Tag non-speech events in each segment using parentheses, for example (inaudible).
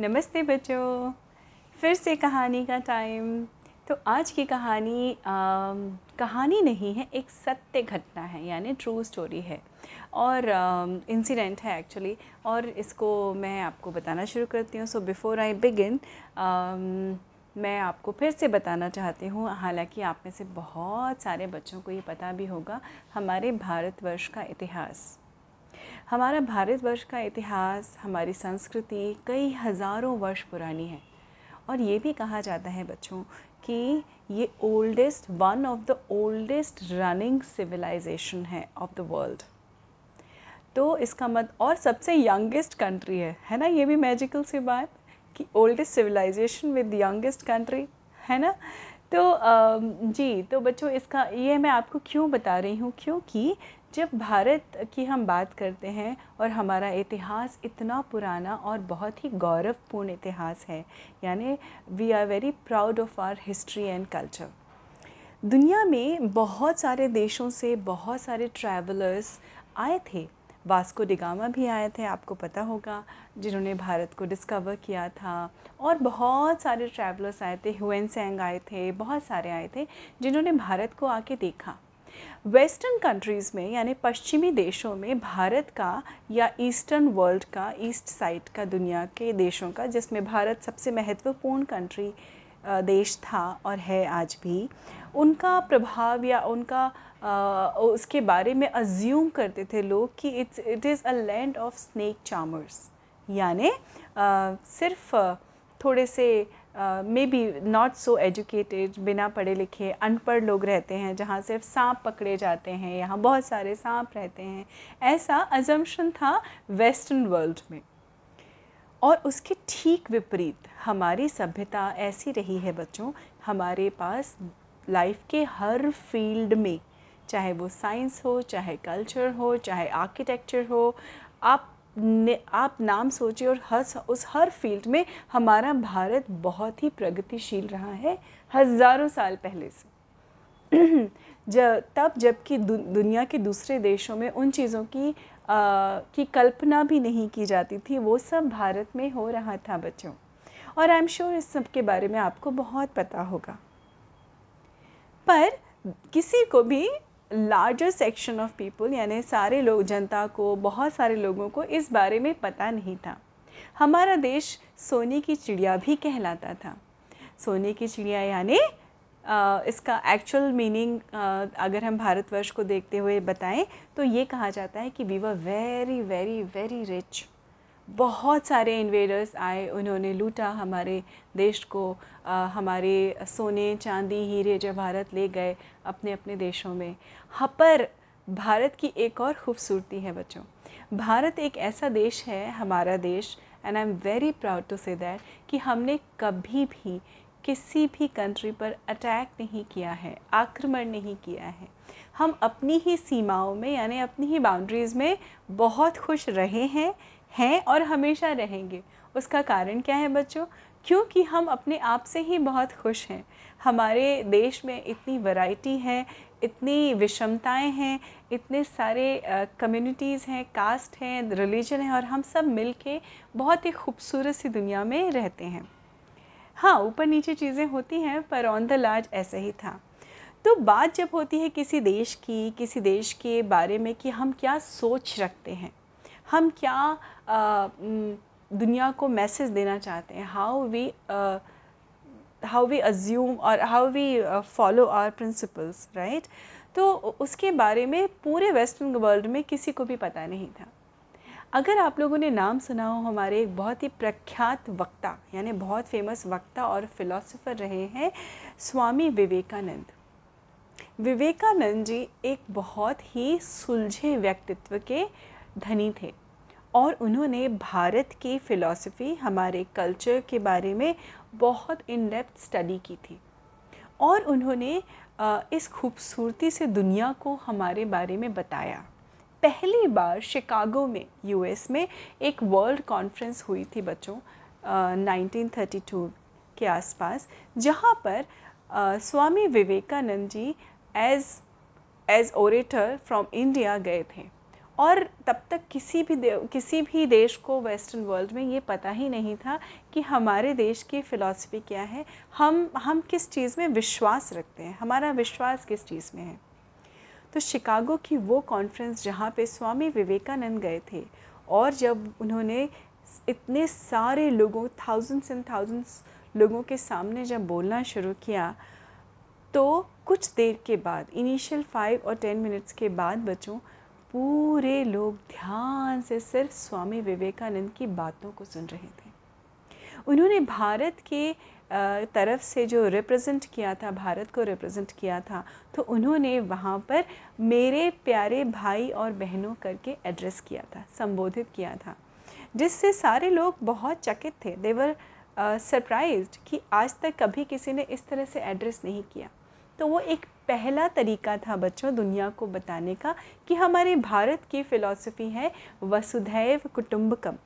नमस्ते बच्चों। फिर से कहानी का टाइम तो आज की कहानी आ, कहानी नहीं है एक सत्य घटना है यानी ट्रू स्टोरी है। और इंसिडेंट है एक्चुअली और इसको मैं आपको बताना शुरू करती हूँ। सो बिफ़ोर आई बिगिन मैं आपको फिर से बताना चाहती हूँ। हालाँकि आप में से बहुत सारे बच्चों को ये पता भी होगा हमारे भारतवर्ष का इतिहास। हमारा भारतवर्ष का इतिहास, हमारी संस्कृति कई हज़ारों वर्ष पुरानी है। और ये भी कहा जाता है बच्चों कि ये oldest one of the oldest running civilization है ऑफ़ द वर्ल्ड तो इसका मत, और सबसे यंगेस्ट कंट्री है। है ना? ये भी मैजिकल सी बात कि oldest civilization with youngest country है ना? तो जी तो बच्चों इसका, ये मैं आपको क्यों बता रही हूँ? क्योंकि जब भारत की हम बात करते हैं और हमारा इतिहास इतना पुराना और बहुत ही गौरवपूर्ण इतिहास है, यानी we are very proud of our history and culture दुनिया में बहुत सारे देशों से बहुत सारे ट्रैवलर्स आए थे। वास्को डिगामा भी आए थे, आपको पता होगा, जिन्होंने भारत को डिस्कवर किया था। और बहुत सारे ट्रैवलर्स आए थे हुएन सेंग आए थे, बहुत सारे आए थे, जिन्होंने भारत को आके देखा। वेस्टर्न कंट्रीज़ में यानी पश्चिमी देशों में भारत का या ईस्टर्न वर्ल्ड का ईस्ट साइड का दुनिया के देशों का जिसमें भारत सबसे महत्वपूर्ण कंट्री देश था और है आज भी उनका प्रभाव या उनका आ, उसके बारे में अज्यूम करते थे लोग कि it's it is a land of snake charmers यानी सिर्फ़ थोड़े से maybe not so educated बिना पढ़े लिखे, अनपढ़ लोग रहते हैं, जहाँ सिर्फ़ सांप पकड़े जाते हैं, यहाँ बहुत सारे सांप रहते हैं। ऐसा अजम्पन था वेस्टर्न वर्ल्ड में। और उसके ठीक विपरीत हमारी सभ्यता ऐसी रही है बच्चों, हमारे पास लाइफ के हर फ़ील्ड में, चाहे वो साइंस हो, चाहे कल्चर हो, चाहे आर्किटेक्चर हो, आप आप नाम सोचिए और हर उस हर फ़ील्ड में हमारा भारत बहुत ही प्रगतिशील रहा है हज़ारों साल पहले से। (clears throat) जब तब जबकि दु, दुनिया के दूसरे देशों में उन चीज़ों की आ, की कल्पना भी नहीं की जाती थी वो सब भारत में हो रहा था बच्चों। और आई एम श्योर इस सब के बारे में आपको बहुत पता होगा। पर किसी को भी लार्जर सेक्शन ऑफ़ पीपल यानी सारे लोग, जनता को, बहुत सारे लोगों को इस बारे में पता नहीं था। हमारा देश सोने की चिड़िया भी कहलाता था। सोने की चिड़िया यानी इसका एक्चुअल मीनिंग अगर हम भारतवर्ष को देखते हुए बताएँ तो ये कहा जाता है कि we were very very very rich बहुत सारे इन्वेडर्स आए उन्होंने लूटा हमारे देश को। आ, हमारे सोने चांदी हीरे जवाहरत ले गए अपने अपने देशों में। हाँ पर भारत की एक और खूबसूरती है बच्चों। भारत एक ऐसा देश है हमारा देश and I am very proud to say that कि हमने कभी भी किसी भी कंट्री पर अटैक नहीं किया है, आक्रमण नहीं किया है। हम अपनी ही सीमाओं में, यानी अपनी ही बाउंड्रीज़ में बहुत खुश रहे हैं हैं और हमेशा रहेंगे। उसका कारण क्या है बच्चों? क्योंकि हम अपने आप से ही बहुत खुश हैं। हमारे देश में इतनी वैरायटी है, इतनी विषमताएँ हैं, इतने सारे कम्युनिटीज़ हैं कास्ट हैं रिलीजन है और हम सब मिल के बहुत ही खूबसूरत सी दुनिया में रहते हैं। हाँ ऊपर नीचे चीज़ें होती हैं पर ऑन द लार्ज ऐसा ही था। तो बात जब होती है किसी देश की किसी देश के बारे में कि हम क्या सोच रखते हैं हम क्या आ, दुनिया को मैसेज देना चाहते हैं how we how we assume और how we follow our principles right तो उसके बारे में पूरे वेस्टर्न वर्ल्ड में किसी को भी पता नहीं था। अगर आप लोगों ने नाम सुना हो, हमारे एक बहुत ही प्रख्यात वक्ता, यानी बहुत फ़ेमस वक्ता और फिलोसोफर रहे हैं, स्वामी विवेकानंद। विवेकानंद जी एक बहुत ही सुलझे व्यक्तित्व के धनी थे और उन्होंने भारत की फ़िलासफ़ी हमारे कल्चर के बारे में बहुत इन डेप्थ स्टडी की थी और उन्होंने इस खूबसूरती से दुनिया को हमारे बारे में बताया। पहली बार शिकागो में यूएस में एक वर्ल्ड कॉन्फ्रेंस हुई थी बच्चों uh, 1932 के आसपास जहाँ पर uh, Swami Vivekananda ji as as orator from India गए थे। और तब तक किसी भी किसी भी देश को वेस्टर्न वर्ल्ड में ये पता ही नहीं था कि हमारे देश की फ़िलासफ़ी क्या है। हम हम किस चीज़ में विश्वास रखते हैं? हमारा विश्वास किस चीज़ में है? तो शिकागो की वो कॉन्फ्रेंस जहाँ पे स्वामी विवेकानंद गए थे और जब उन्होंने इतने सारे लोगों थाउजेंड्स एंड थाउजेंड्स लोगों के सामने जब बोलना शुरू किया तो कुछ देर के बाद इनिशियल फाइव और टेन मिनट्स के बाद बच्चों, पूरे लोग ध्यान से सिर्फ़ स्वामी विवेकानंद की बातों को सुन रहे थे। उन्होंने भारत के तरफ़ से जो रिप्रेजेंट किया था, भारत को रिप्रेजेंट किया था तो उन्होंने वहाँ पर मेरे प्यारे भाई और बहनों करके एड्रेस किया था, संबोधित किया था, जिससे सारे लोग बहुत चकित थे। देवर सरप्राइज्ड कि आज तक कभी किसी ने इस तरह से एड्रेस नहीं किया। तो वो एक पहला तरीका था बच्चों दुनिया को बताने का कि हमारे भारत की फ़िलॉसफ़ी है, वसुधैव कुटुंबकम।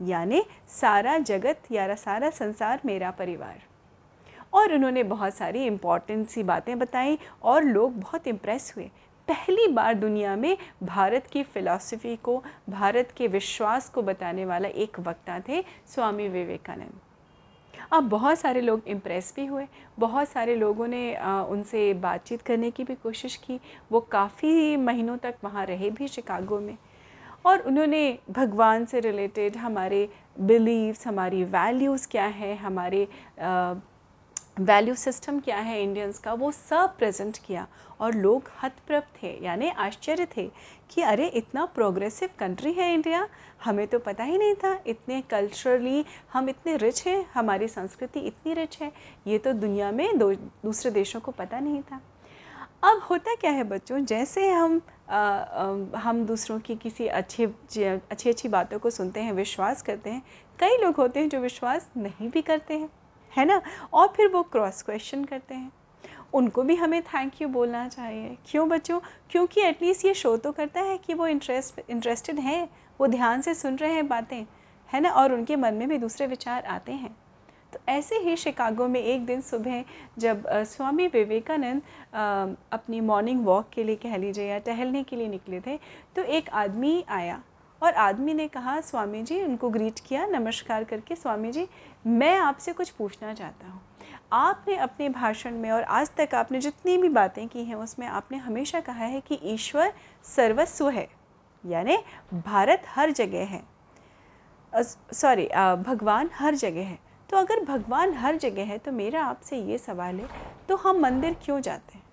यानी सारा जगत या सारा संसार मेरा परिवार। और उन्होंने बहुत सारी इंपॉर्टेंट सी बातें बताई और लोग बहुत इम्प्रेस हुए। पहली बार दुनिया में भारत की फ़िलॉसफ़ी को भारत के विश्वास को बताने वाला एक वक्ता थे स्वामी विवेकानंद। अब बहुत सारे लोग इम्प्रेस भी हुए। बहुत सारे लोगों ने आ, उनसे बातचीत करने की भी कोशिश की। वो काफ़ी महीनों तक वहाँ रहे भी शिकागो में। और उन्होंने भगवान से रिलेटेड हमारे बिलीव्स हमारी वैल्यूज़ क्या है, हमारे वैल्यू सिस्टम क्या है इंडियंस का, वो सब प्रेजेंट किया। और लोग हतप्रभ थे, यानी आश्चर्य थे कि अरे, इतना प्रोग्रेसिव कंट्री है इंडिया हमें तो पता ही नहीं था, इतने कल्चरली हम इतने रिच हैं, हमारी संस्कृति इतनी रिच है। ये तो दुनिया में दो, दूसरे देशों को पता नहीं था। अब होता क्या है बच्चों, जैसे हम हम दूसरों की किसी अच्छी अच्छी अच्छी बातों को सुनते हैं, विश्वास करते हैं। कई लोग होते हैं जो विश्वास नहीं भी करते हैं, है ना? और फिर वो क्रॉस क्वेश्चन करते हैं। उनको भी हमें थैंक यू बोलना चाहिए। क्यों बच्चों? क्योंकि एटलीस्ट ये शो तो करता है कि वो इंटरेस्ट इंटरेस्टेड हैं, वो ध्यान से सुन रहे हैं बातें, है ना? और उनके मन में भी दूसरे विचार आते हैं। तो ऐसे ही शिकागो में एक दिन सुबह जब स्वामी विवेकानंद अपनी मॉर्निंग वॉक के लिए कह लीजिए या टहलने के लिए निकले थे तो एक आदमी आया और आदमी ने कहा, स्वामी जी, उनको ग्रीट किया, नमस्कार करके, स्वामी जी, मैं आपसे कुछ पूछना चाहता हूँ। आपने अपने भाषण में और आज तक आपने जितनी भी बातें की हैं, उसमें आपने हमेशा कहा है कि ईश्वर सर्वस्व है, यानी भारत हर जगह है। सॉरी भगवान हर जगह है। तो अगर भगवान हर जगह है तो मेरा आपसे ये सवाल है तो हम मंदिर क्यों जाते हैं?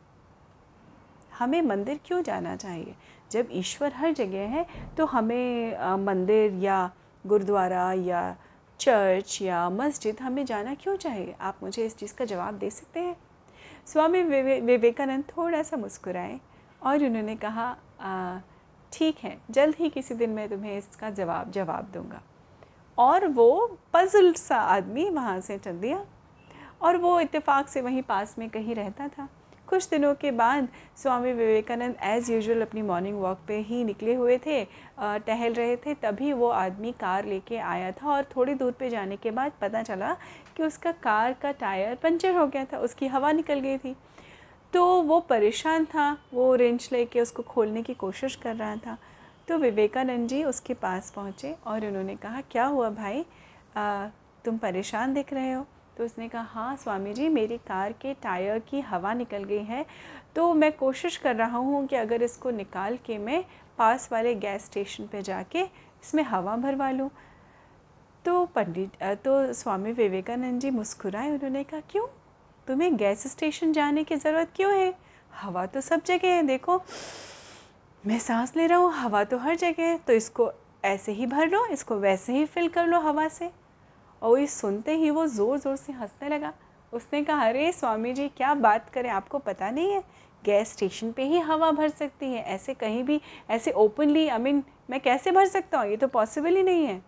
हमें मंदिर क्यों जाना चाहिए? जब ईश्वर हर जगह है तो हमें मंदिर या गुरुद्वारा या चर्च या मस्जिद हमें जाना क्यों चाहिए? आप मुझे इस चीज़ का जवाब दे सकते हैं? स्वामी विवे, विवेकानंद थोड़ा सा मुस्कुराए और उन्होंने कहा ठीक है जल्द ही किसी दिन मैं तुम्हें इसका जवाब जवाब दूँगा। और वो पजल सा आदमी वहाँ से चल दिया। और वो इत्तेफाक से वहीं पास में कहीं रहता था। कुछ दिनों के बाद स्वामी विवेकानंद एज़ यूजुअल अपनी मॉर्निंग वॉक पे ही निकले हुए थे टहल रहे थे, तभी वो आदमी कार लेके आया था और थोड़ी दूर पे जाने के बाद पता चला कि उसका कार का टायर पंचर हो गया था, उसकी हवा निकल गई थी। तो वो परेशान था, वो रेंच लेके उसको खोलने की कोशिश कर रहा था। तो विवेकानंद जी उसके पास पहुँचे और उन्होंने कहा क्या हुआ भाई? आ, तुम परेशान दिख रहे हो? तो उसने कहा हाँ स्वामी जी मेरी कार के टायर की हवा निकल गई है। तो मैं कोशिश कर रहा हूँ कि अगर इसको निकाल के मैं पास वाले गैस स्टेशन पे जाके इसमें हवा भरवा लूँ। तो पंडित तो स्वामी विवेकानंद जी मुस्कुराए उन्होंने कहा क्यों? तुम्हें गैस स्टेशन जाने की ज़रूरत क्यों है? हवा तो सब जगह है देखो। मैं सांस ले रहा हूँ, हवा तो हर जगह है तो इसको ऐसे ही भर लो, इसको वैसे ही फिल कर लो हवा से। और ये सुनते ही वो ज़ोर ज़ोर से हंसने लगा। उसने कहा, अरे स्वामी जी क्या बात करें, आपको पता नहीं है? गैस स्टेशन पे ही हवा भर सकती है। ऐसे कहीं भी, ऐसे ओपनली आई मीन मैं कैसे भर सकता हूँ? ये तो पॉसिबल ही नहीं है।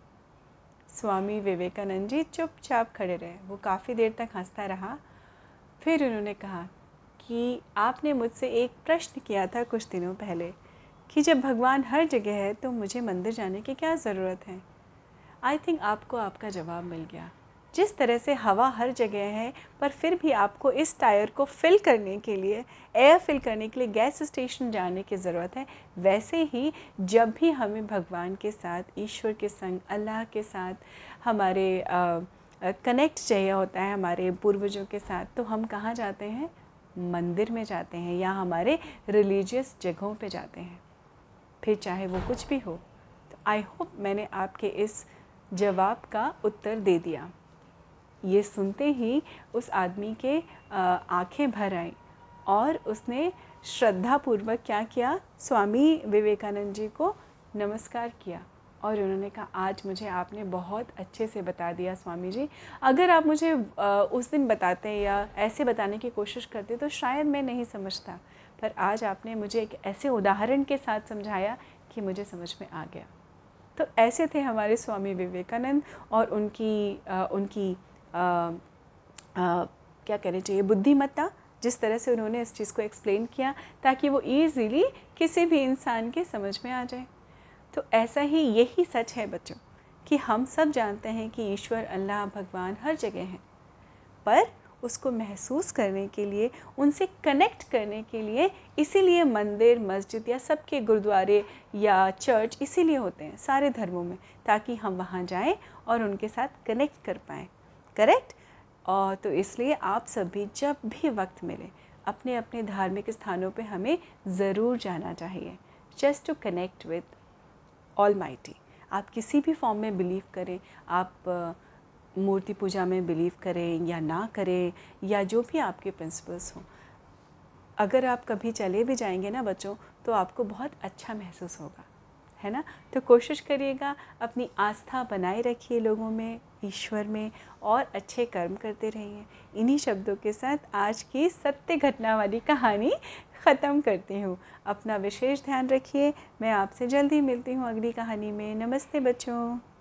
स्वामी विवेकानंद जी चुपचाप खड़े रहे। वो काफ़ी देर तक हंसता रहा। फिर उन्होंने कहा कि आपने मुझसे एक प्रश्न किया था कुछ दिनों पहले। कि जब भगवान हर जगह है तो मुझे मंदिर जाने की क्या ज़रूरत है? आई थिंक आपको आपका जवाब मिल गया। जिस तरह से हवा हर जगह है, पर फिर भी आपको इस टायर को फिल करने के लिए एयर फिल करने के लिए गैस स्टेशन जाने की ज़रूरत है, वैसे ही जब भी हमें भगवान के साथ, ईश्वर के संग, अल्लाह के साथ हमारे कनेक्ट चाहिए होता है हमारे पूर्वजों के साथ तो हम कहाँ जाते हैं? मंदिर में जाते हैं या हमारे रिलीजियस जगहों पे जाते हैं। फिर चाहे वो कुछ भी हो तो आई होप मैंने आपके इस जवाब का उत्तर दे दिया। ये सुनते ही उस आदमी के आँखें भर आई और उसने श्रद्धापूर्वक क्या किया? स्वामी विवेकानंद जी को नमस्कार किया और उन्होंने कहा, आज मुझे आपने बहुत अच्छे से बता दिया स्वामी जी। अगर आप मुझे उस दिन बताते या ऐसे बताने की कोशिश करते तो शायद मैं नहीं समझता। पर आज आपने मुझे एक ऐसे उदाहरण के साथ समझाया कि मुझे समझ में आ गया। तो ऐसे थे हमारे स्वामी विवेकानंद और उनकी आ, उनकी आ, आ, क्या कहना चाहिए बुद्धिमत्ता जिस तरह से उन्होंने इस चीज़ को एक्सप्लेन किया ताकि वो ईज़िली किसी भी इंसान के समझ में आ जाए। तो ऐसा ही यही सच है बच्चों कि हम सब जानते हैं कि ईश्वर अल्लाह भगवान हर जगह हैं। पर उसको महसूस करने के लिए, उनसे कनेक्ट करने के लिए इसीलिए मंदिर, मस्जिद या सबके गुरुद्वारे या चर्च इसीलिए होते हैं, सारे धर्मों में, ताकि हम वहाँ जाएँ और उनके साथ कनेक्ट कर पाएँ। करेक्ट और तो इसलिए आप सभी जब भी वक्त मिले अपने अपने धार्मिक स्थानों पे हमें ज़रूर जाना चाहिए। Just to connect with all आप किसी भी फॉर्म में बिलीव करें, आप मूर्ति पूजा में बिलीव करें या ना करें या जो भी आपके प्रिंसिपल्स हों, अगर आप कभी चले भी जाएँगे ना बच्चों तो आपको बहुत अच्छा महसूस होगा, है ना? तो कोशिश करिएगा अपनी आस्था बनाए रखिए लोगों में, ईश्वर में, और अच्छे कर्म करते रहिए। इन्हीं शब्दों के साथ आज की सत्य घटना वाली कहानी ख़त्म करती हूँ। अपना विशेष ध्यान रखिए। मैं आपसे जल्दी मिलती हूँ अगली कहानी में। नमस्ते बच्चों।